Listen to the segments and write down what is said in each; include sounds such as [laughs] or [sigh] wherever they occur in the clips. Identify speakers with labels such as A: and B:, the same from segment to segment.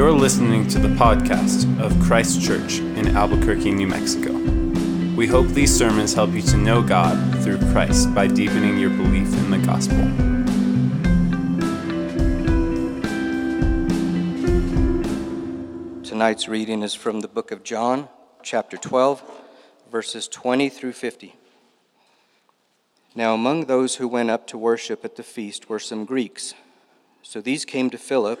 A: You're listening to the podcast of Christ Church in Albuquerque, New Mexico. We hope these sermons help you to know God through Christ by deepening your belief in the gospel.
B: Tonight's reading is from the book of John, chapter 12, verses 20 through 50. Now, among those who went up to worship at the feast were some Greeks. So these came to Philip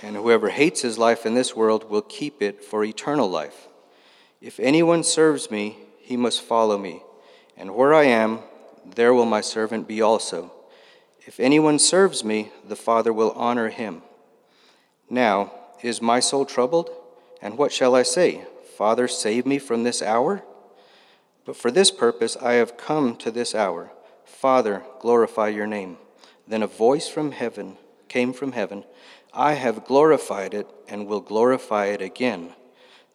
B: and whoever hates his life in this world will keep it for eternal life. If anyone serves me, he must follow me, and where I am, there will my servant be also. If anyone serves me, the Father will honor him. Now, is my soul troubled? And what shall I say? Father, save me from this hour? But for this purpose I have come to this hour. Father, glorify your name. Then a voice from heaven came from heaven. I have glorified it and will glorify it again.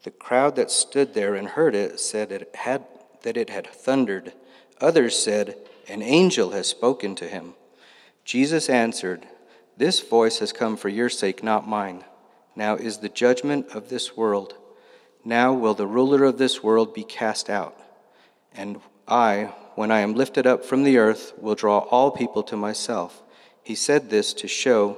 B: The crowd that stood there and heard it said it had, that it had thundered. Others said, An angel has spoken to him. Jesus answered, This voice has come for your sake, not mine. Now is the judgment of this world. Now will the ruler of this world be cast out. And I, when I am lifted up from the earth, will draw all people to myself. He said this to show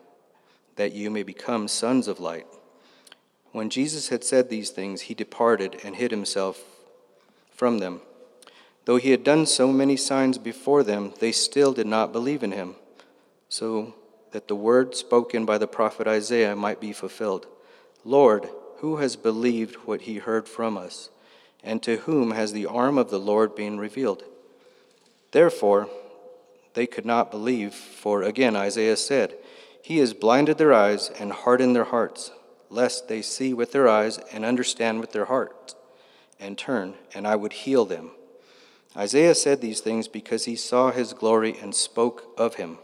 B: that you may become sons of light. When Jesus had said these things, he departed and hid himself from them. Though he had done so many signs before them, they still did not believe in him, so that the word spoken by the prophet Isaiah might be fulfilled Lord, who has believed what he heard from us? And to whom has the arm of the Lord been revealed? Therefore, they could not believe, for again Isaiah said, He has blinded their eyes and hardened their hearts, lest they see with their eyes and understand with their hearts, and turn, and I would heal them. Isaiah said these things because he saw his glory and spoke of him.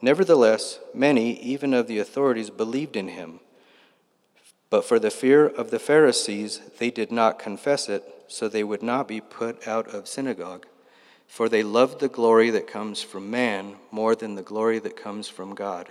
B: Nevertheless, many, even of the authorities, believed in him. But for the fear of the Pharisees, they did not confess it, so they would not be put out of synagogue for they loved the glory that comes from man more than the glory that comes from God.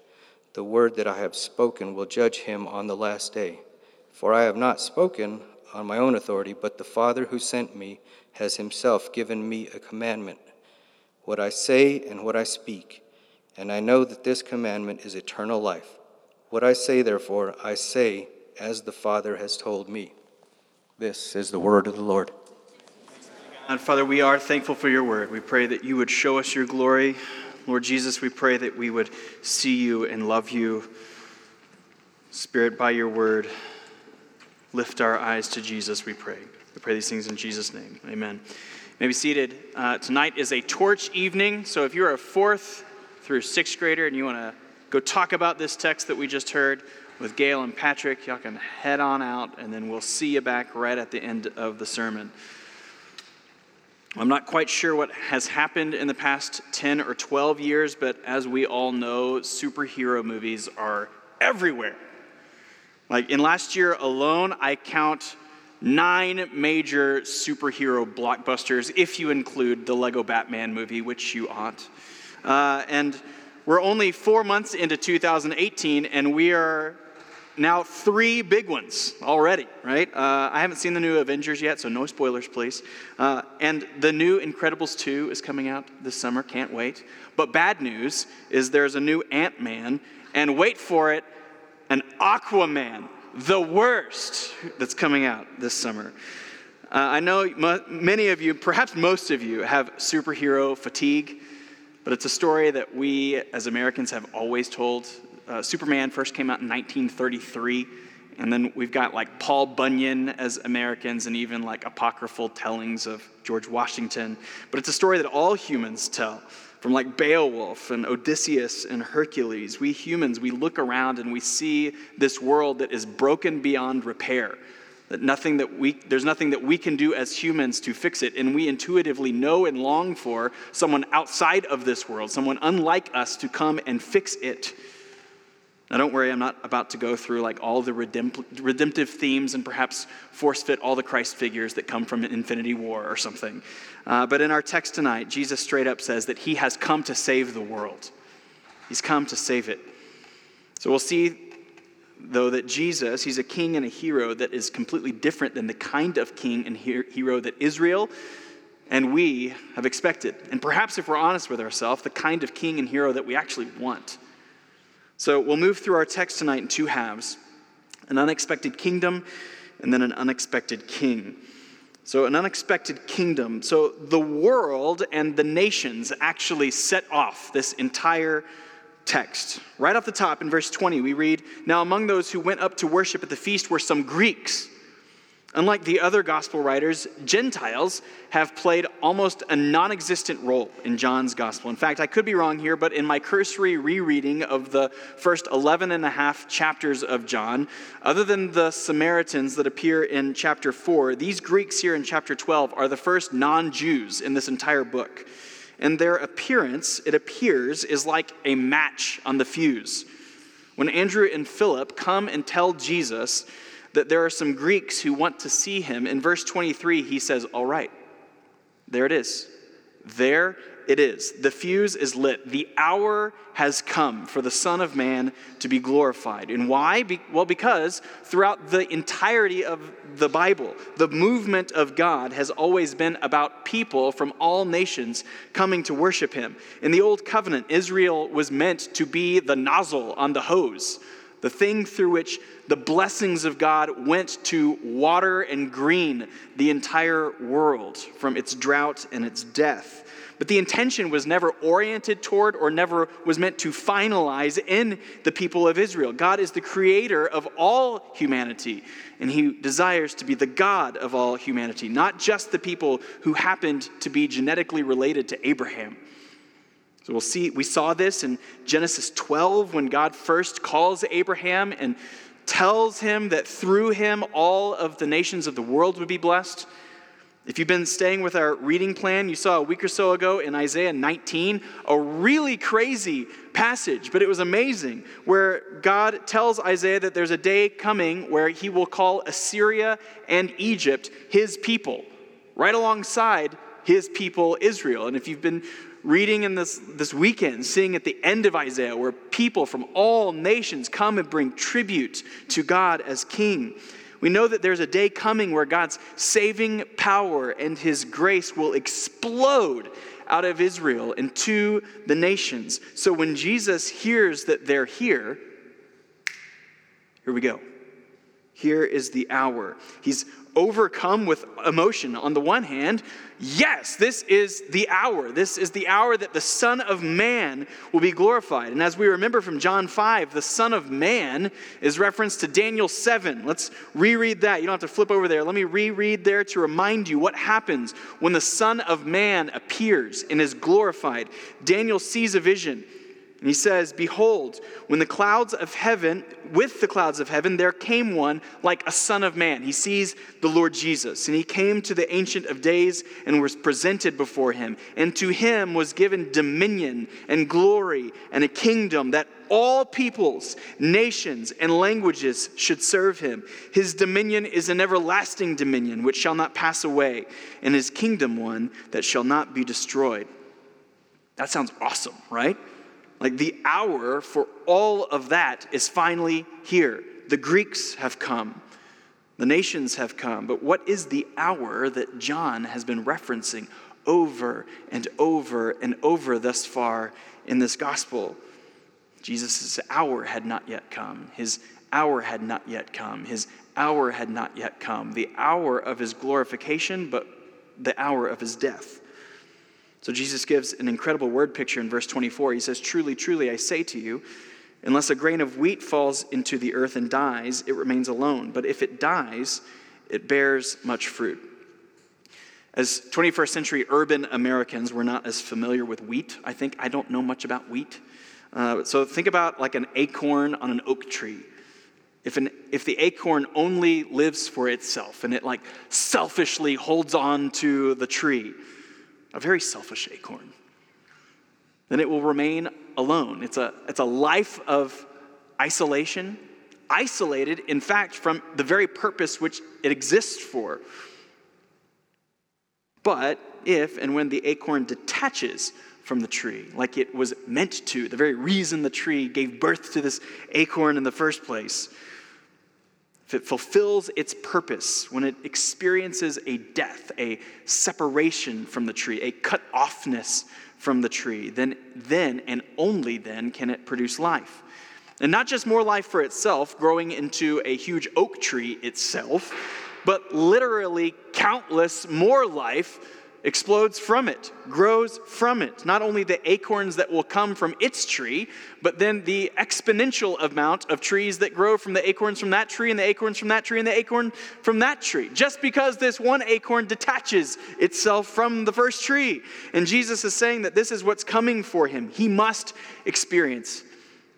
B: The word that I have spoken will judge him on the last day. For I have not spoken on my own authority, but the Father who sent me has himself given me a commandment what I say and what I speak. And I know that this commandment is eternal life. What I say, therefore, I say as the Father has told me. This is the word of the Lord.
C: And Father, we are thankful for your word. We pray that you would show us your glory. Lord Jesus, we pray that we would see you and love you. Spirit, by your word, lift our eyes to Jesus, we pray. We pray these things in Jesus' name. Amen. You may be seated. Uh, tonight is a torch evening, so if you're a fourth through sixth grader and you want to go talk about this text that we just heard with Gail and Patrick, y'all can head on out, and then we'll see you back right at the end of the sermon. I'm not quite sure what has happened in the past 10 or 12 years, but as we all know, superhero movies are everywhere. Like in last year alone, I count nine major superhero blockbusters, if you include the Lego Batman movie, which you ought. Uh, and we're only four months into 2018, and we are now three big ones already, right? Uh, I haven't seen the new Avengers yet, so no spoilers, please. Uh, and the new Incredibles 2 is coming out this summer, can't wait. But bad news is there's a new Ant Man, and wait for it, an Aquaman, the worst, that's coming out this summer. Uh, I know m- many of you, perhaps most of you, have superhero fatigue, but it's a story that we as Americans have always told uh, Superman first came out in 1933. And then we've got like Paul Bunyan as Americans and even like apocryphal tellings of George Washington. But it's a story that all humans tell. From like Beowulf and Odysseus and Hercules, we humans, we look around and we see this world that is broken beyond repair. That nothing that we, there's nothing that we can do as humans to fix it. And we intuitively know and long for someone outside of this world, someone unlike us to come and fix it. Now, don't worry, I'm not about to go through like all the redemptive themes and perhaps force fit all the Christ figures that come from Infinity War or something. Uh, but in our text tonight, Jesus straight up says that he has come to save the world. He's come to save it. So we'll see, though, that Jesus, he's a king and a hero that is completely different than the kind of king and hero that Israel and we have expected. And perhaps, if we're honest with ourselves, the kind of king and hero that we actually want. So we'll move through our text tonight in two halves an unexpected kingdom and then an unexpected king. So, an unexpected kingdom. So, the world and the nations actually set off this entire text. Right off the top in verse 20, we read Now, among those who went up to worship at the feast were some Greeks. Unlike the other gospel writers, Gentiles have played almost a non existent role in John's gospel. In fact, I could be wrong here, but in my cursory rereading of the first 11 and a half chapters of John, other than the Samaritans that appear in chapter 4, these Greeks here in chapter 12 are the first non Jews in this entire book. And their appearance, it appears, is like a match on the fuse. When Andrew and Philip come and tell Jesus, that there are some Greeks who want to see him. In verse 23, he says, All right, there it is. There it is. The fuse is lit. The hour has come for the Son of Man to be glorified. And why? Be- well, because throughout the entirety of the Bible, the movement of God has always been about people from all nations coming to worship Him. In the Old Covenant, Israel was meant to be the nozzle on the hose the thing through which the blessings of God went to water and green the entire world from its drought and its death. But the intention was never oriented toward or never was meant to finalize in the people of Israel. God is the creator of all humanity, and He desires to be the God of all humanity, not just the people who happened to be genetically related to Abraham. So we'll see, we saw this in Genesis 12 when God first calls Abraham and tells him that through him all of the nations of the world would be blessed. If you've been staying with our reading plan, you saw a week or so ago in Isaiah 19 a really crazy passage, but it was amazing, where God tells Isaiah that there's a day coming where he will call Assyria and Egypt his people, right alongside his people Israel. And if you've been reading in this, this weekend, seeing at the end of Isaiah, where people from all nations come and bring tribute to God as king. We know that there's a day coming where God's saving power and his grace will explode out of Israel and to the nations. So when Jesus hears that they're here, here we go. Here is the hour. He's overcome with emotion. On the one hand, yes, this is the hour. This is the hour that the Son of Man will be glorified. And as we remember from John 5, the Son of Man is referenced to Daniel 7. Let's reread that. You don't have to flip over there. Let me reread there to remind you what happens when the Son of Man appears and is glorified. Daniel sees a vision. And he says, Behold, when the clouds of heaven, with the clouds of heaven, there came one like a son of man. He sees the Lord Jesus. And he came to the Ancient of Days and was presented before him. And to him was given dominion and glory and a kingdom that all peoples, nations, and languages should serve him. His dominion is an everlasting dominion which shall not pass away, and his kingdom one that shall not be destroyed. That sounds awesome, right? Like the hour for all of that is finally here. The Greeks have come, the nations have come. But what is the hour that John has been referencing over and over and over thus far in this gospel? Jesus' hour had not yet come. His hour had not yet come. His hour had not yet come. The hour of his glorification, but the hour of his death. So Jesus gives an incredible word picture in verse 24. He says, Truly, truly, I say to you, unless a grain of wheat falls into the earth and dies, it remains alone. But if it dies, it bears much fruit. As 21st century urban Americans, we're not as familiar with wheat. I think I don't know much about wheat. Uh, so think about like an acorn on an oak tree. If, an, if the acorn only lives for itself and it like selfishly holds on to the tree, a very selfish acorn, then it will remain alone. It's a, it's a life of isolation, isolated, in fact, from the very purpose which it exists for. But if and when the acorn detaches from the tree, like it was meant to, the very reason the tree gave birth to this acorn in the first place, if it fulfills its purpose, when it experiences a death, a separation from the tree, a cut offness from the tree, then, then and only then can it produce life. And not just more life for itself, growing into a huge oak tree itself, but literally countless more life explodes from it, grows from it. Not only the acorns that will come from its tree, but then the exponential amount of trees that grow from the acorns from that tree, and the acorns from that tree, and the acorn from that tree. Just because this one acorn detaches itself from the first tree. And Jesus is saying that this is what's coming for him. He must experience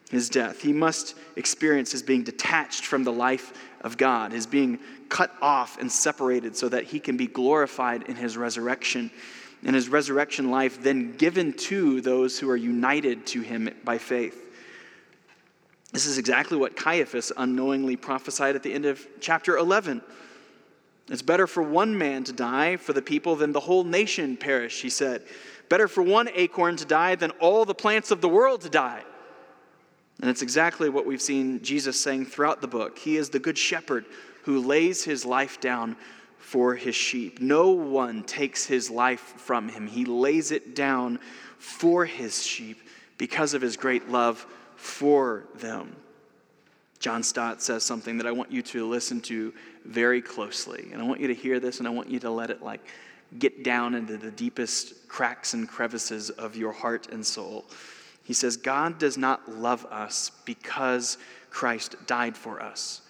C: his death, he must experience his being detached from the life of God, his being cut off and separated so that he can be glorified in his resurrection. And his resurrection life then given to those who are united to him by faith. This is exactly what Caiaphas unknowingly prophesied at the end of chapter 11. It's better for one man to die for the people than the whole nation perish, he said. Better for one acorn to die than all the plants of the world to die. And it's exactly what we've seen Jesus saying throughout the book. He is the good shepherd who lays his life down for his sheep. No one takes his life from him, he lays it down for his sheep because of his great love for them. John Stott says something that I want you to listen to very closely. And I want you to hear this and I want you to let it like get down into the deepest cracks and crevices of your heart and soul. He says, God does not love us because Christ died for us.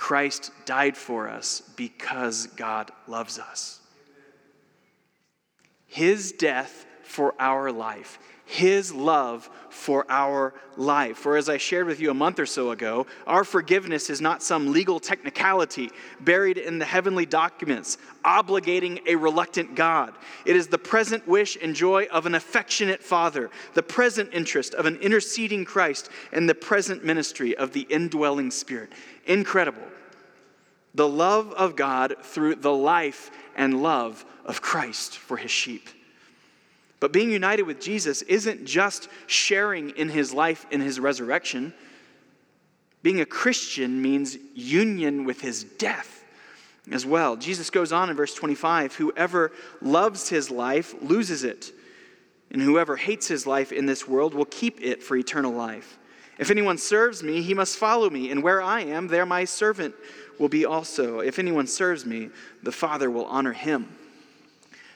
C: Christ died for us because God loves us. His death for our life, His love for our life. For as I shared with you a month or so ago, our forgiveness is not some legal technicality buried in the heavenly documents, obligating a reluctant God. It is the present wish and joy of an affectionate Father, the present interest of an interceding Christ, and the present ministry of the indwelling Spirit. Incredible. The love of God through the life and love of Christ for his sheep. But being united with Jesus isn't just sharing in his life in his resurrection. Being a Christian means union with his death as well. Jesus goes on in verse 25 Whoever loves his life loses it, and whoever hates his life in this world will keep it for eternal life. If anyone serves me, he must follow me, and where I am, there my servant will be also. If anyone serves me, the Father will honor him.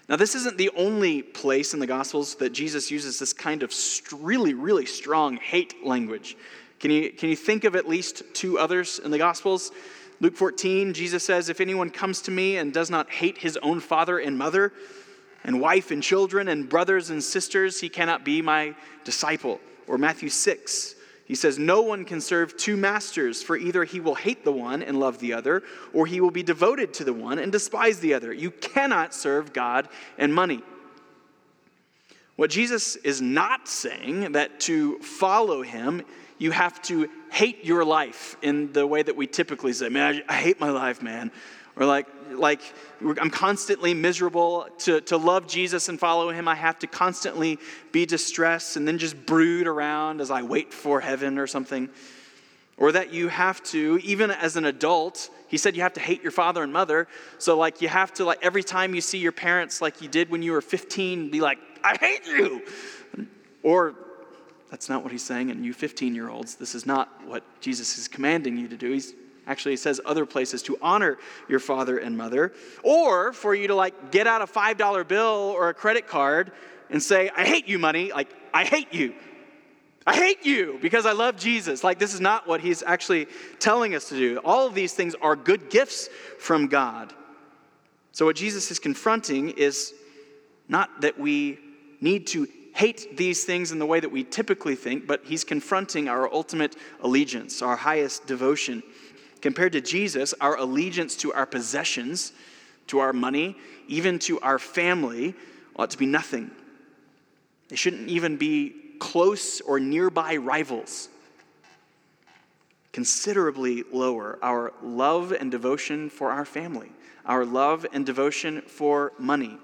C: Now, this isn't the only place in the Gospels that Jesus uses this kind of really, really strong hate language. Can you, can you think of at least two others in the Gospels? Luke 14, Jesus says, If anyone comes to me and does not hate his own father and mother, and wife and children, and brothers and sisters, he cannot be my disciple. Or Matthew 6, he says, No one can serve two masters, for either he will hate the one and love the other, or he will be devoted to the one and despise the other. You cannot serve God and money. What Jesus is not saying that to follow him, you have to hate your life in the way that we typically say, man, I, hate my life, man. Or like, like I'm constantly miserable. To, to love Jesus and follow him, I have to constantly be distressed and then just brood around as I wait for heaven or something. Or that you have to, even as an adult, he said you have to hate your father and mother. So, like, you have to, like, every time you see your parents, like you did when you were 15, be like, I hate you. Or that's not what he's saying. And you 15 year olds, this is not what Jesus is commanding you to do. He's Actually, he says other places to honor your father and mother, or for you to like get out a $5 bill or a credit card and say, I hate you, money. Like, I hate you. I hate you because I love Jesus. Like, this is not what he's actually telling us to do. All of these things are good gifts from God. So, what Jesus is confronting is not that we need to hate these things in the way that we typically think, but he's confronting our ultimate allegiance, our highest devotion. Compared to Jesus, our allegiance to our possessions, to our money, even to our family ought to be nothing. They shouldn't even be close or nearby rivals. Considerably lower our love and devotion for our family, our love and devotion for money,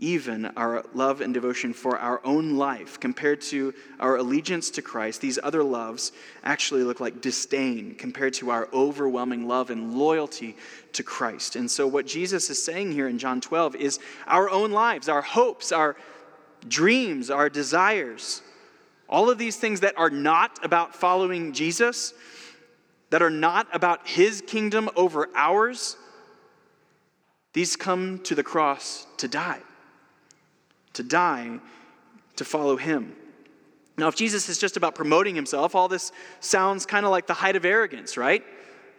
C: even our love and devotion for our own life compared to our allegiance to Christ, these other loves actually look like disdain compared to our overwhelming love and loyalty to Christ. And so, what Jesus is saying here in John 12 is our own lives, our hopes, our dreams, our desires, all of these things that are not about following Jesus, that are not about his kingdom over ours, these come to the cross to die to die to follow him. Now, if Jesus is just about promoting himself, all this sounds kind of like the height of arrogance, right?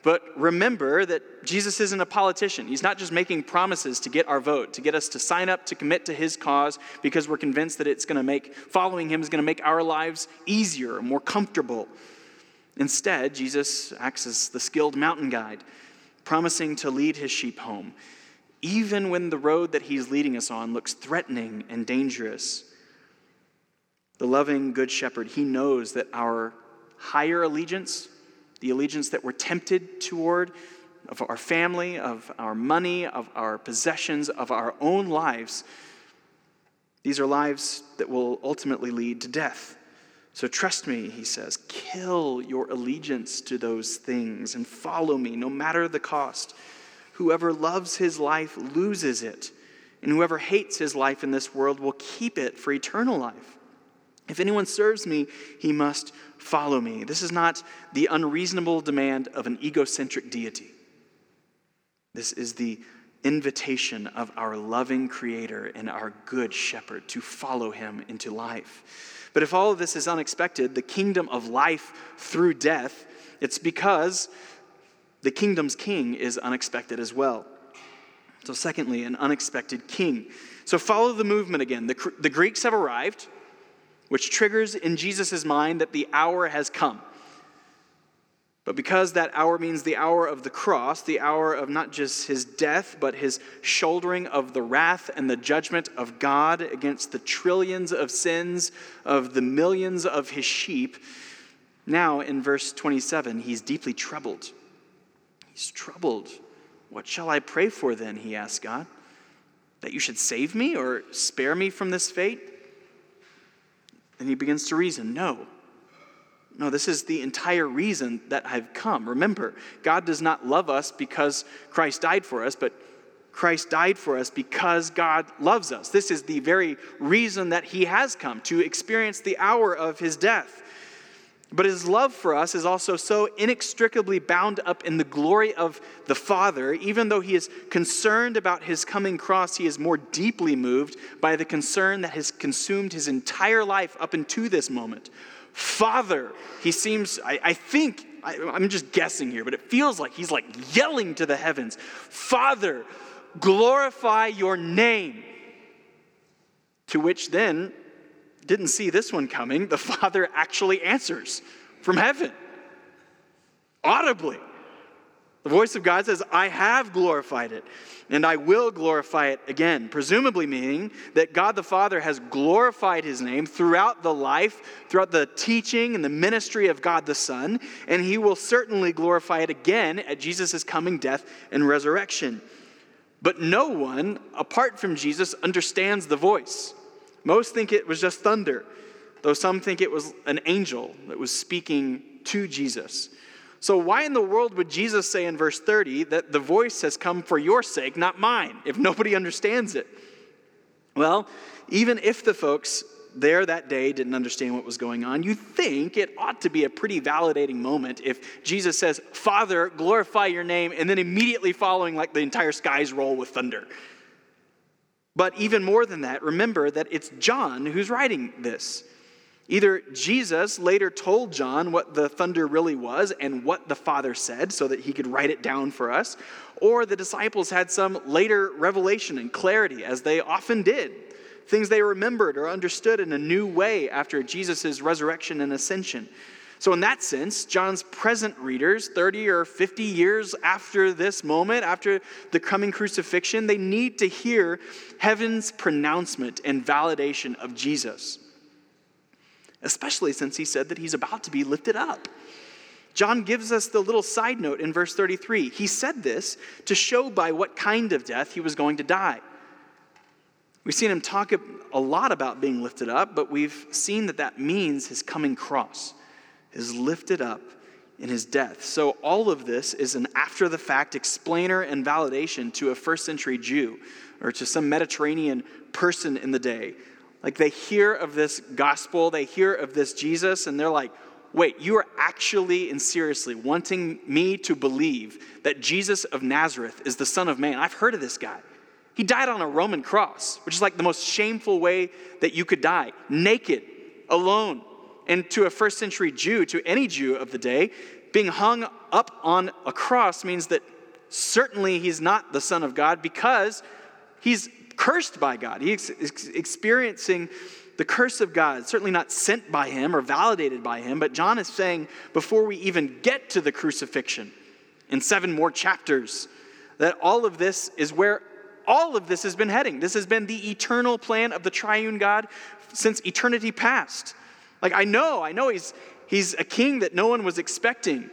C: But remember that Jesus isn't a politician. He's not just making promises to get our vote, to get us to sign up to commit to his cause because we're convinced that it's going to make following him is going to make our lives easier, more comfortable. Instead, Jesus acts as the skilled mountain guide, promising to lead his sheep home even when the road that he's leading us on looks threatening and dangerous. The loving Good Shepherd, he knows that our higher allegiance, the allegiance that we're tempted toward, of our family, of our money, of our possessions, of our own lives, these are lives that will ultimately lead to death. So trust me, he says, kill your allegiance to those things and follow me no matter the cost. Whoever loves his life loses it, and whoever hates his life in this world will keep it for eternal life. If anyone serves me, he must follow me. This is not the unreasonable demand of an egocentric deity. This is the invitation of our loving Creator and our good shepherd to follow him into life. But if all of this is unexpected, the kingdom of life through death, it's because the kingdom's king is unexpected as well. So, secondly, an unexpected king. So, follow the movement again. The, the Greeks have arrived, which triggers in Jesus' mind that the hour has come. But because that hour means the hour of the cross, the hour of not just his death, but his shouldering of the wrath and the judgment of God against the trillions of sins of the millions of his sheep, now in verse 27, he's deeply troubled. He's troubled. What shall I pray for then? He asked God. That you should save me or spare me from this fate? And he begins to reason no. No, this is the entire reason that I've come. Remember, God does not love us because Christ died for us, but Christ died for us because God loves us. This is the very reason that he has come to experience the hour of his death. But his love for us is also so inextricably bound up in the glory of the Father. Even though he is concerned about his coming cross, he is more deeply moved by the concern that has consumed his entire life up into this moment. Father, he seems, I, I think, I, I'm just guessing here, but it feels like he's like yelling to the heavens Father, glorify your name. To which then didn't see this one coming, the [laughs] Father actually answers from heaven audibly. The voice of God says, I have glorified it, and I will glorify it again. Presumably, meaning that God the Father has glorified his name throughout the life, throughout the teaching and the ministry of God the Son, and he will certainly glorify it again at Jesus' coming death and resurrection. But no one, apart from Jesus, understands the voice. Most think it was just thunder, though some think it was an angel that was speaking to Jesus. So, why in the world would Jesus say in verse 30 that the voice has come for your sake, not mine, if nobody understands it? Well, even if the folks there that day didn't understand what was going on, you think it ought to be a pretty validating moment if Jesus says, Father, glorify your name, and then immediately following, like the entire skies roll with thunder. But even more than that, remember that it's John who's writing this. Either Jesus later told John what the thunder really was and what the Father said so that he could write it down for us, or the disciples had some later revelation and clarity, as they often did. Things they remembered or understood in a new way after Jesus' resurrection and ascension. So, in that sense, John's present readers, 30 or 50 years after this moment, after the coming crucifixion, they need to hear heaven's pronouncement and validation of Jesus especially since he said that he's about to be lifted up. John gives us the little side note in verse 33. He said this to show by what kind of death he was going to die. We've seen him talk a lot about being lifted up, but we've seen that that means his coming cross, his lifted up in his death. So, all of this is an after the fact explainer and validation to a first century Jew or to some Mediterranean person in the day like they hear of this gospel, they hear of this Jesus, and they're like, wait, you are actually and seriously wanting me to believe that Jesus of Nazareth is the Son of Man. I've heard of this guy. He died on a Roman cross, which is like the most shameful way that you could die naked, alone. And to a first century Jew, to any Jew of the day, being hung up on a cross means that certainly he's not the Son of God because he's cursed by God. He's experiencing the curse of God, certainly not sent by him or validated by him, but John is saying before we even get to the crucifixion in seven more chapters, that all of this is where all of this has been heading. This has been the eternal plan of the triune God since eternity past. Like, I know, I know he's, he's a king that no one was expecting.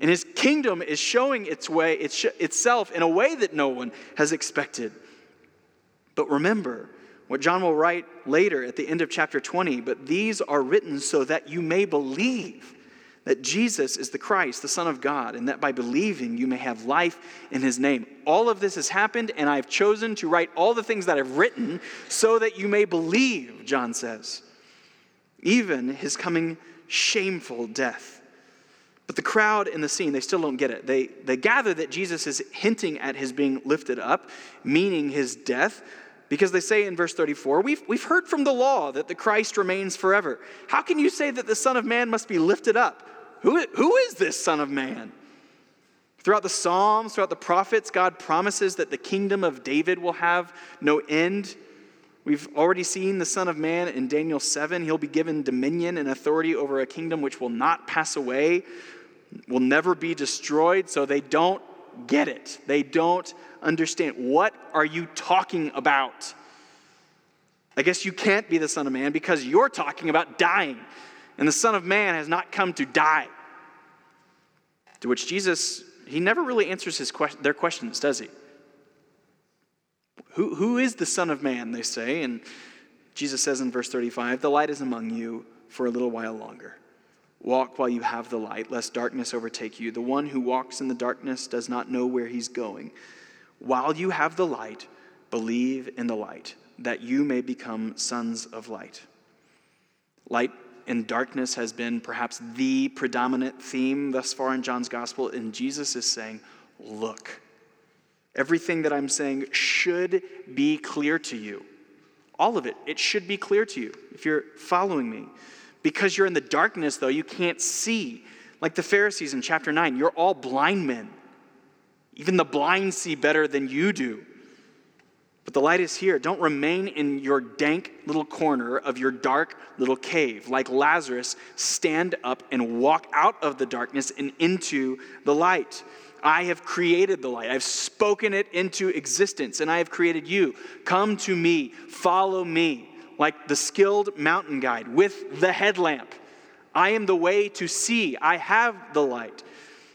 C: And his kingdom is showing its way, its, itself in a way that no one has expected. But remember what John will write later at the end of chapter 20 but these are written so that you may believe that Jesus is the Christ, the Son of God, and that by believing you may have life in his name. All of this has happened, and I've chosen to write all the things that I've written so that you may believe, John says, even his coming shameful death. But the crowd in the scene, they still don't get it. They, they gather that Jesus is hinting at his being lifted up, meaning his death. Because they say in verse 34, we've, we've heard from the law that the Christ remains forever. How can you say that the Son of Man must be lifted up? Who, who is this Son of Man? Throughout the Psalms, throughout the prophets, God promises that the kingdom of David will have no end. We've already seen the Son of Man in Daniel 7. He'll be given dominion and authority over a kingdom which will not pass away, will never be destroyed. So they don't get it. They don't understand. What are you talking about? I guess you can't be the Son of Man because you're talking about dying, and the Son of Man has not come to die. To which Jesus, he never really answers his their questions, does he? Who, who is the Son of Man, they say, and Jesus says in verse 35 The light is among you for a little while longer. Walk while you have the light, lest darkness overtake you. The one who walks in the darkness does not know where he's going. While you have the light, believe in the light, that you may become sons of light. Light and darkness has been perhaps the predominant theme thus far in John's gospel, and Jesus is saying, Look. Everything that I'm saying should be clear to you. All of it. It should be clear to you if you're following me. Because you're in the darkness, though, you can't see. Like the Pharisees in chapter 9, you're all blind men. Even the blind see better than you do. But the light is here. Don't remain in your dank little corner of your dark little cave. Like Lazarus, stand up and walk out of the darkness and into the light. I have created the light. I've spoken it into existence, and I have created you. Come to me, follow me, like the skilled mountain guide with the headlamp. I am the way to see. I have the light,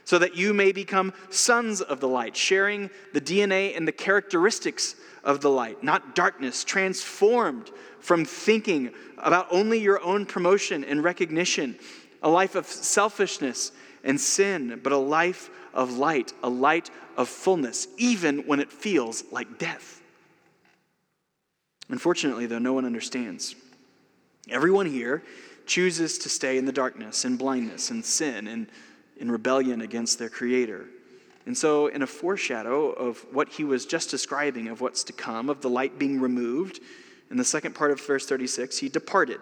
C: so that you may become sons of the light, sharing the DNA and the characteristics of the light, not darkness, transformed from thinking about only your own promotion and recognition, a life of selfishness and sin, but a life of light, a light of fullness, even when it feels like death. Unfortunately, though, no one understands. Everyone here chooses to stay in the darkness and blindness and sin and in rebellion against their Creator. And so, in a foreshadow of what he was just describing, of what's to come, of the light being removed, in the second part of verse 36, he departed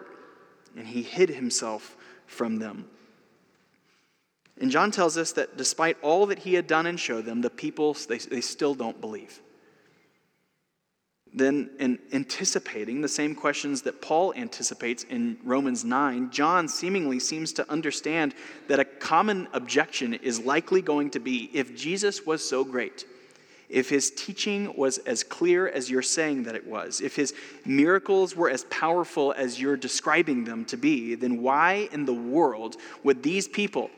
C: and he hid himself from them. And John tells us that despite all that he had done and showed them, the people, they, they still don't believe. Then, in anticipating the same questions that Paul anticipates in Romans 9, John seemingly seems to understand that a common objection is likely going to be if Jesus was so great, if his teaching was as clear as you're saying that it was, if his miracles were as powerful as you're describing them to be, then why in the world would these people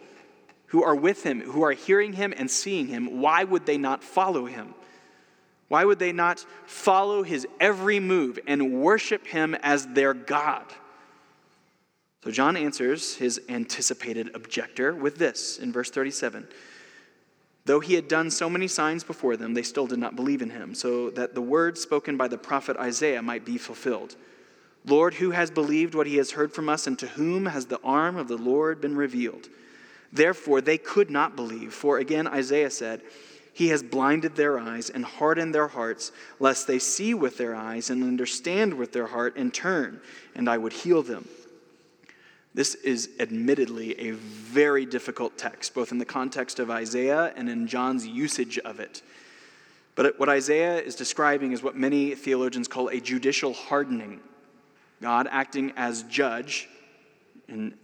C: who are with him, who are hearing him and seeing him, why would they not follow him? Why would they not follow his every move and worship him as their God? So John answers his anticipated objector with this in verse 37 Though he had done so many signs before them, they still did not believe in him, so that the word spoken by the prophet Isaiah might be fulfilled. Lord, who has believed what he has heard from us, and to whom has the arm of the Lord been revealed? Therefore, they could not believe, for again Isaiah said, he has blinded their eyes and hardened their hearts, lest they see with their eyes and understand with their heart and turn, and I would heal them. This is admittedly a very difficult text, both in the context of Isaiah and in John's usage of it. But what Isaiah is describing is what many theologians call a judicial hardening. God acting as judge in,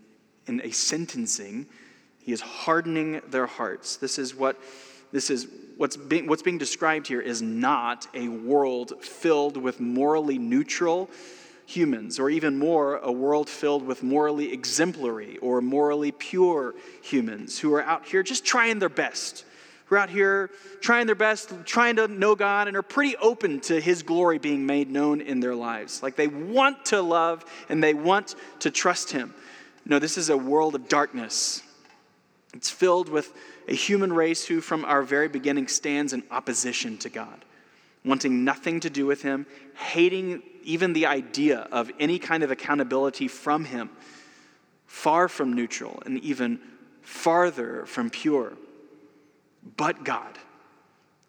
C: in a sentencing, he is hardening their hearts. This is what this is what's being, what's being described here is not a world filled with morally neutral humans, or even more, a world filled with morally exemplary or morally pure humans who are out here just trying their best. Who are out here trying their best, trying to know God, and are pretty open to His glory being made known in their lives. Like they want to love and they want to trust Him. No, this is a world of darkness. It's filled with a human race who, from our very beginning, stands in opposition to God, wanting nothing to do with Him, hating even the idea of any kind of accountability from Him, far from neutral, and even farther from pure. But God,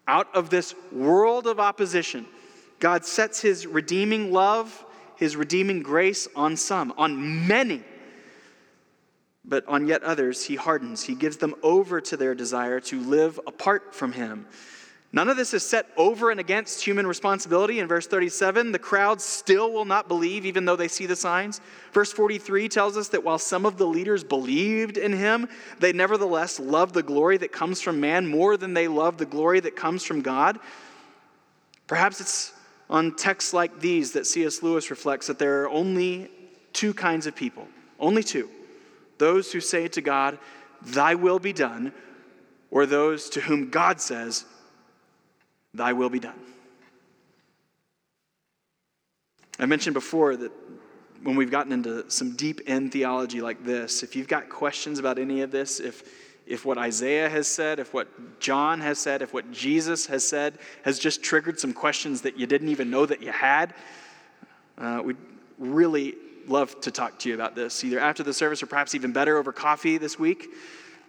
C: out of this world of opposition, God sets His redeeming love, His redeeming grace on some, on many but on yet others, he hardens. He gives them over to their desire to live apart from him. None of this is set over and against human responsibility. In verse 37, the crowd still will not believe, even though they see the signs. Verse 43 tells us that while some of the leaders believed in him, they nevertheless loved the glory that comes from man more than they love the glory that comes from God. Perhaps it's on texts like these that C.S. Lewis reflects that there are only two kinds of people, only two those who say to God, Thy will be done, or those to whom God says, Thy will be done. I mentioned before that when we've gotten into some deep end theology like this, if you've got questions about any of this, if, if what Isaiah has said, if what John has said, if what Jesus has said has just triggered some questions that you didn't even know that you had, uh, we really love to talk to you about this, either after the service or perhaps even better over coffee this week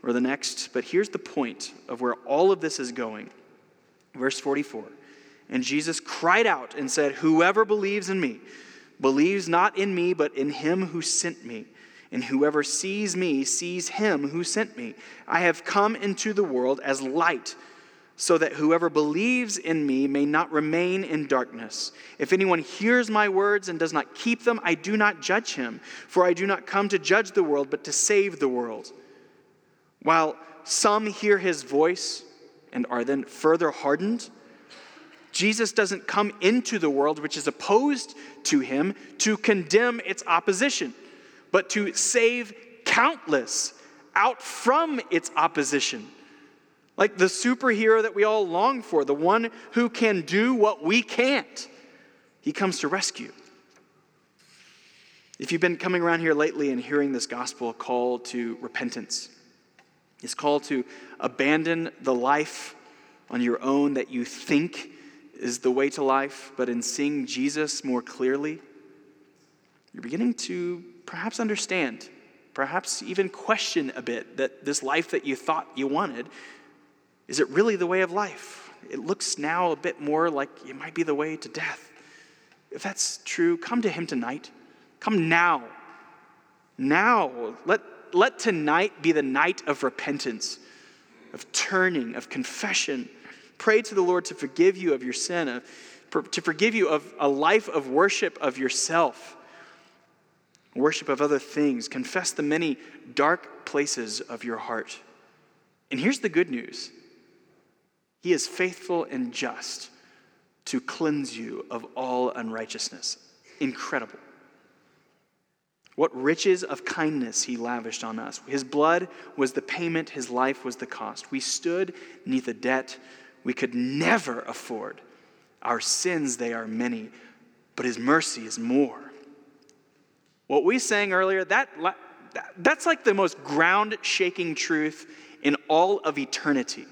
C: or the next. But here's the point of where all of this is going. Verse 44 And Jesus cried out and said, Whoever believes in me believes not in me, but in him who sent me. And whoever sees me sees him who sent me. I have come into the world as light so that whoever believes in me may not remain in darkness. If anyone hears my words and does not keep them, I do not judge him, for I do not come to judge the world, but to save the world. While some hear his voice and are then further hardened, Jesus doesn't come into the world which is opposed to him to condemn its opposition, but to save countless out from its opposition like the superhero that we all long for, the one who can do what we can't. He comes to rescue. If you've been coming around here lately and hearing this gospel call to repentance, this call to abandon the life on your own that you think is the way to life, but in seeing Jesus more clearly, you're beginning to perhaps understand, perhaps even question a bit that this life that you thought you wanted is it really the way of life? It looks now a bit more like it might be the way to death. If that's true, come to Him tonight. Come now. Now. Let, let tonight be the night of repentance, of turning, of confession. Pray to the Lord to forgive you of your sin, of, to forgive you of a life of worship of yourself, worship of other things. Confess the many dark places of your heart. And here's the good news he is faithful and just to cleanse you of all unrighteousness. Incredible. What riches of kindness he lavished on us. His blood was the payment, his life was the cost. We stood neath a debt we could never afford. Our sins, they are many, but his mercy is more. What we sang earlier, that, that's like the most ground shaking truth in all of eternity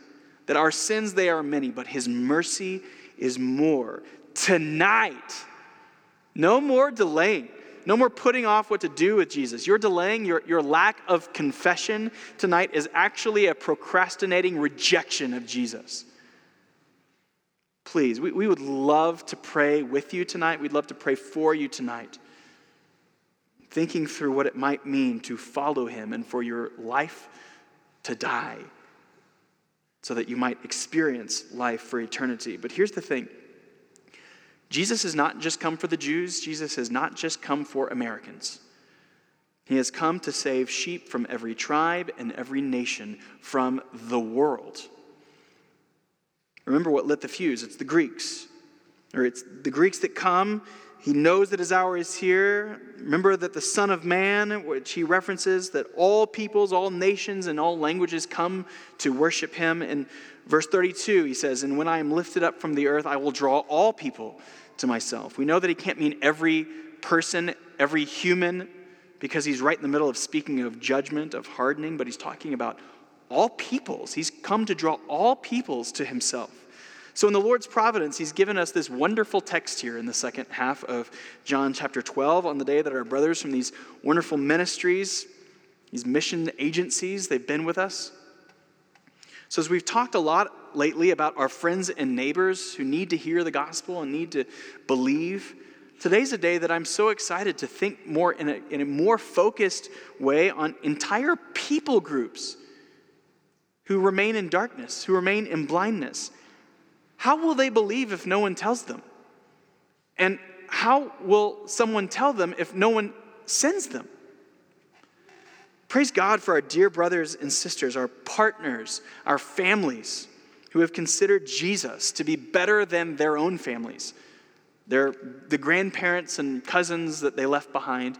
C: that our sins, they are many, but his mercy is more. Tonight, no more delaying. No more putting off what to do with Jesus. Your delaying, your, your lack of confession tonight is actually a procrastinating rejection of Jesus. Please, we, we would love to pray with you tonight. We'd love to pray for you tonight. Thinking through what it might mean to follow him and for your life to die so that you might experience life for eternity. But here's the thing Jesus has not just come for the Jews, Jesus has not just come for Americans. He has come to save sheep from every tribe and every nation from the world. Remember what lit the fuse it's the Greeks. Or it's the Greeks that come he knows that his hour is here. Remember that the Son of Man, which he references, that all peoples, all nations, and all languages come to worship him. In verse 32, he says, And when I am lifted up from the earth, I will draw all people to myself. We know that he can't mean every person, every human, because he's right in the middle of speaking of judgment, of hardening, but he's talking about all peoples. He's come to draw all peoples to himself. So, in the Lord's providence, He's given us this wonderful text here in the second half of John chapter 12 on the day that our brothers from these wonderful ministries, these mission agencies, they've been with us. So, as we've talked a lot lately about our friends and neighbors who need to hear the gospel and need to believe, today's a day that I'm so excited to think more in a, in a more focused way on entire people groups who remain in darkness, who remain in blindness. How will they believe if no one tells them? And how will someone tell them if no one sends them? Praise God for our dear brothers and sisters, our partners, our families who have considered Jesus to be better than their own families, their, the grandparents and cousins that they left behind.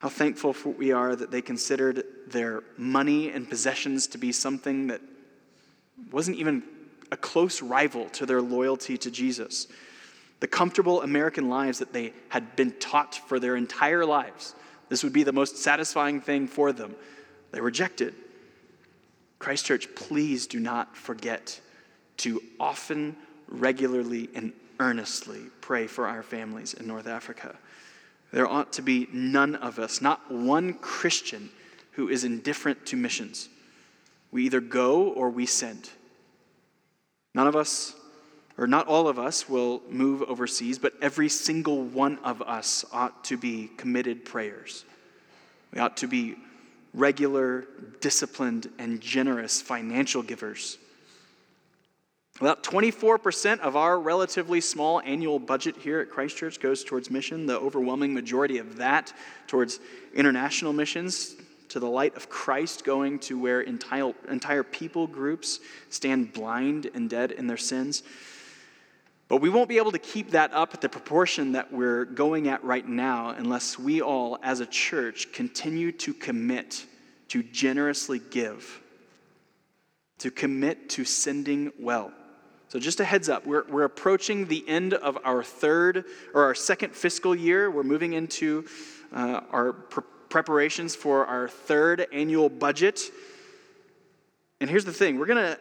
C: How thankful we are that they considered their money and possessions to be something that wasn't even a close rival to their loyalty to Jesus. The comfortable American lives that they had been taught for their entire lives. This would be the most satisfying thing for them. They rejected. Christ Church, please do not forget to often, regularly, and earnestly pray for our families in North Africa. There ought to be none of us, not one Christian, who is indifferent to missions. We either go or we send. None of us, or not all of us, will move overseas, but every single one of us ought to be committed prayers. We ought to be regular, disciplined, and generous financial givers. About 24% of our relatively small annual budget here at Christchurch goes towards mission, the overwhelming majority of that towards international missions, to the light of Christ, going to where entire, entire people groups stand blind and dead in their sins. But we won't be able to keep that up at the proportion that we're going at right now unless we all, as a church, continue to commit to generously give, to commit to sending well. So, just a heads up, we're, we're approaching the end of our third or our second fiscal year. We're moving into uh, our preparations for our third annual budget. And here's the thing we're going to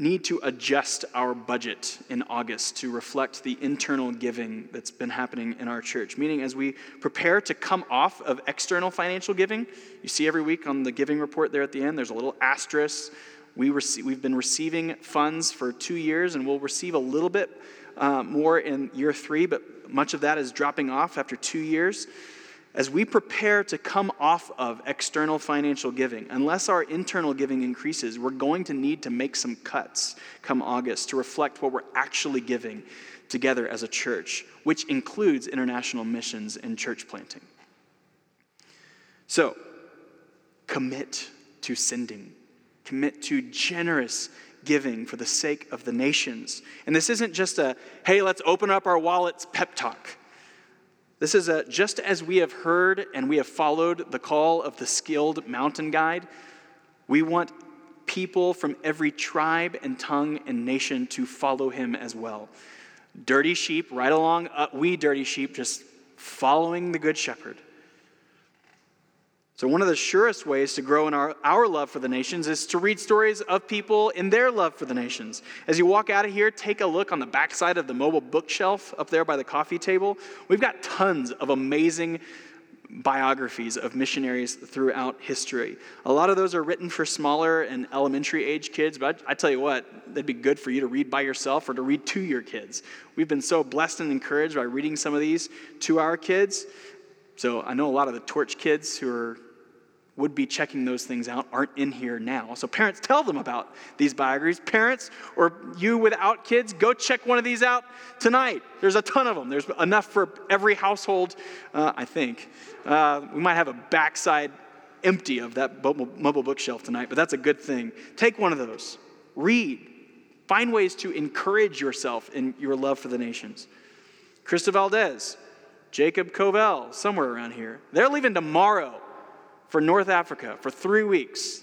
C: need to adjust our budget in August to reflect the internal giving that's been happening in our church. Meaning, as we prepare to come off of external financial giving, you see every week on the giving report there at the end, there's a little asterisk. We rec- we've been receiving funds for two years, and we'll receive a little bit uh, more in year three, but much of that is dropping off after two years as we prepare to come off of external financial giving, unless our internal giving increases, we're going to need to make some cuts come August to reflect what we're actually giving together as a church, which includes international missions and church planting. So, commit to sending, commit to generous giving for the sake of the nations. And this isn't just a, hey, let's open up our wallets pep talk. This is a, just as we have heard and we have followed the call of the skilled mountain guide, we want people from every tribe and tongue and nation to follow him as well. Dirty sheep, right along, uh, we dirty sheep, just following the good shepherd. So, one of the surest ways to grow in our, our love for the nations is to read stories of people in their love for the nations. As you walk out of here, take a look on the backside of the mobile bookshelf up there by the coffee table. We've got tons of amazing biographies of missionaries throughout history. A lot of those are written for smaller and elementary age kids, but I, I, tell you what, they'd be good for you to read by yourself or to read to your kids. We've been so blessed and encouraged by reading some of these to our kids. So I know a lot of the Torch kids who are would be checking those things out aren't in here now. So, parents, tell them about these biographies. Parents, or you without kids, go check one of these out tonight. There's a ton of them. There's enough for every household, uh, I think. Uh, we might have a backside empty of that mobile bookshelf tonight, but that's a good thing. Take one of those, read, find ways to encourage yourself in your love for the nations. Krista Valdez, Jacob Covell, somewhere around here. They're leaving tomorrow for North Africa for three weeks.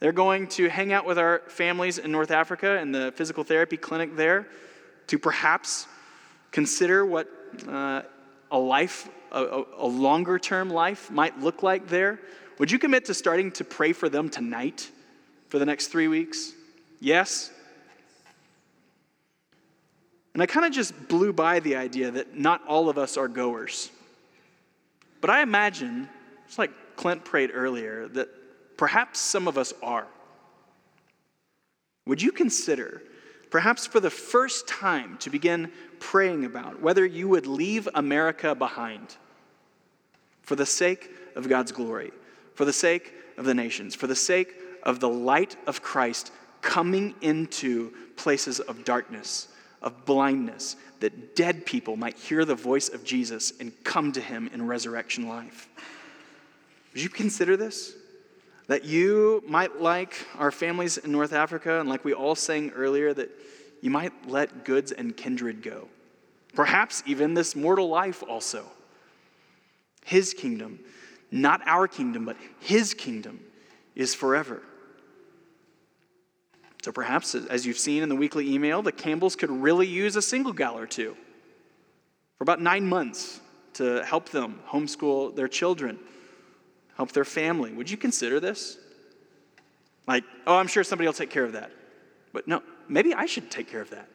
C: They're going to hang out with our families in North Africa in the physical therapy clinic there to perhaps consider what uh, a life, a, a longer term life, might look like there. Would you commit to starting to pray for them tonight for the next three weeks? Yes? And I kind of just blew by the idea that not all of us are goers. But I imagine, it's like Clint prayed earlier, that perhaps some of us are. Would you consider, perhaps for the first time, to begin praying about whether you would leave America behind for the sake of God's glory, for the sake of the nations, for the sake of the light of Christ coming into places of darkness, of blindness, that dead people might hear the voice of Jesus and come to him in resurrection life? Would you consider this? That you might, like our families in North Africa, and like we all sang earlier, that you might let goods and kindred go. Perhaps even this mortal life also. His kingdom, not our kingdom, but His kingdom, is forever. So perhaps, as you've seen in the weekly email, the Campbells could really use a single gal or two for about nine months to help them homeschool their children help their family. Would you consider this? Like, oh, I'm sure somebody will take care of that. But no, maybe I should take care of that.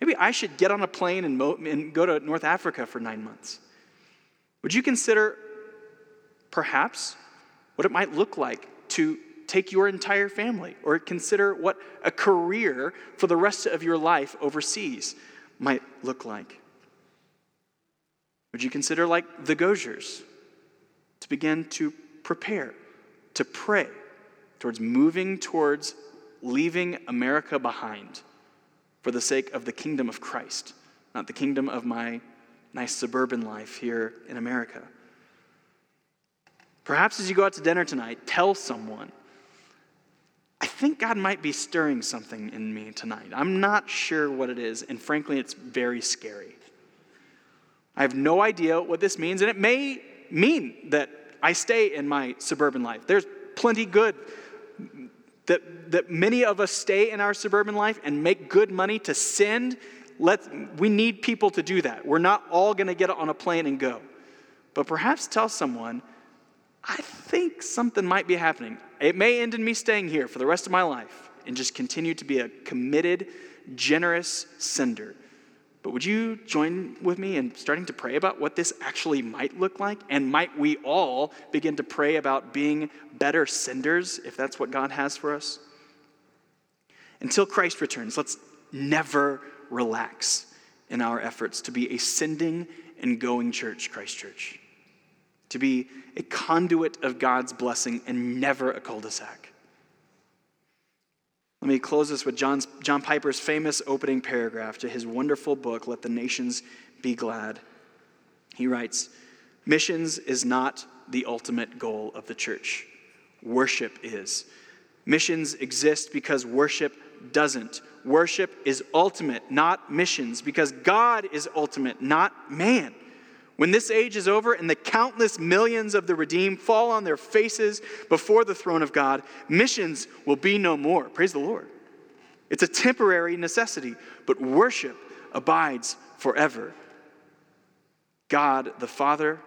C: Maybe I should get on a plane and, mo- and go to North Africa for nine months. Would you consider perhaps what it might look like to take your entire family or consider what a career for the rest of your life overseas might look like? Would you consider like the Gozers to begin to prepare, to pray towards moving towards leaving America behind for the sake of the kingdom of Christ, not the kingdom of my nice suburban life here in America. Perhaps as you go out to dinner tonight, tell someone, I think God might be stirring something in me tonight. I'm not sure what it is, and frankly, it's very scary. I have no idea what this means, and it may mean that I stay in my suburban life. There's plenty good that, that many of us stay in our suburban life and make good money to send. Let, we need people to do that. We're not all going to get on a plane and go. But perhaps tell someone, I think something might be happening. It may end in me staying here for the rest of my life and just continue to be a committed, generous sender. But would you join with me in starting to pray about what this actually might look like? And might we all begin to pray about being better senders if that's what God has for us? Until Christ returns, let's never relax in our efforts to be a sending and going church, Christ Church, to be a conduit of God's blessing and never a cul de sac. Let me close this with John's, John Piper's famous opening paragraph to his wonderful book, Let the Nations Be Glad. He writes Missions is not the ultimate goal of the church, worship is. Missions exist because worship doesn't. Worship is ultimate, not missions, because God is ultimate, not man. When this age is over and the countless millions of the redeemed fall on their faces before the throne of God, missions will be no more. Praise the Lord. It's a temporary necessity, but worship abides forever. God the Father,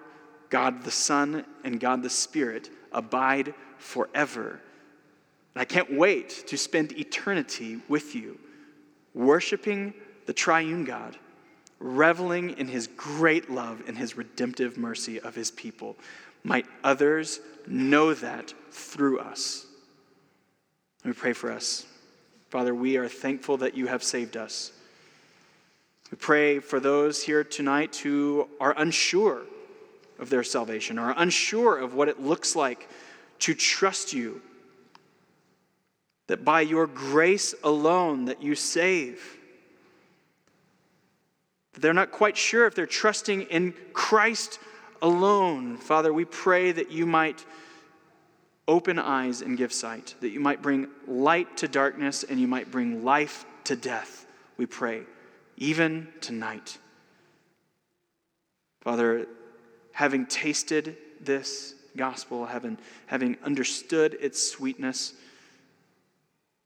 C: God the Son, and God the Spirit abide forever. And I can't wait to spend eternity with you, worshiping the triune God reveling in his great love and his redemptive mercy of his people. Might others know that through us. Let me pray for us. Father, we are thankful that you have saved us. We pray for those here tonight who are unsure of their salvation, are unsure of what it looks like to trust you. That by your grace alone that you save they're not quite sure if they're trusting in Christ alone. Father, we pray that you might open eyes and give sight, that you might bring light to darkness and you might bring life to death. We pray, even tonight. Father, having tasted this gospel, having, having understood its sweetness,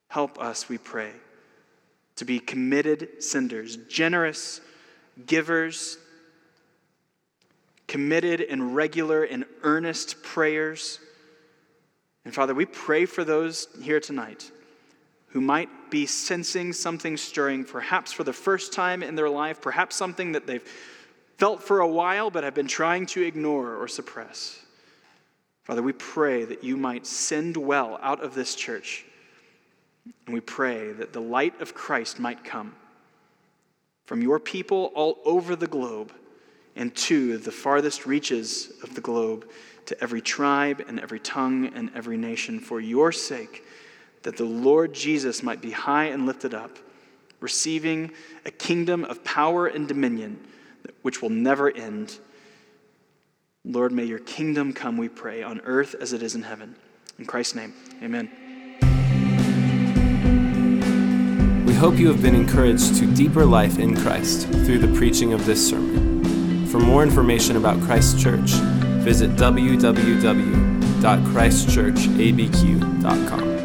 C: help us, we pray, to be committed senders, generous givers, committed and regular and earnest prayers. And Father, we pray for those here tonight who might be sensing something stirring, perhaps for the first time in their life, perhaps something that they've felt for a while but have been trying to ignore or suppress. Father, we pray that you might send well out of this church. And we pray that the light of Christ might come from your people all over the globe and to the farthest reaches of the globe, to every tribe and every tongue and every nation, for your sake, that the Lord Jesus might be high and lifted up, receiving a kingdom of power and dominion which will never end. Lord, may your kingdom come, we pray, on earth as it is in heaven. In Christ's name, amen.
A: Hope you have been encouraged to deeper life in Christ through the preaching of this sermon. For more information about Christ Church, visit www.christchurchabq.com.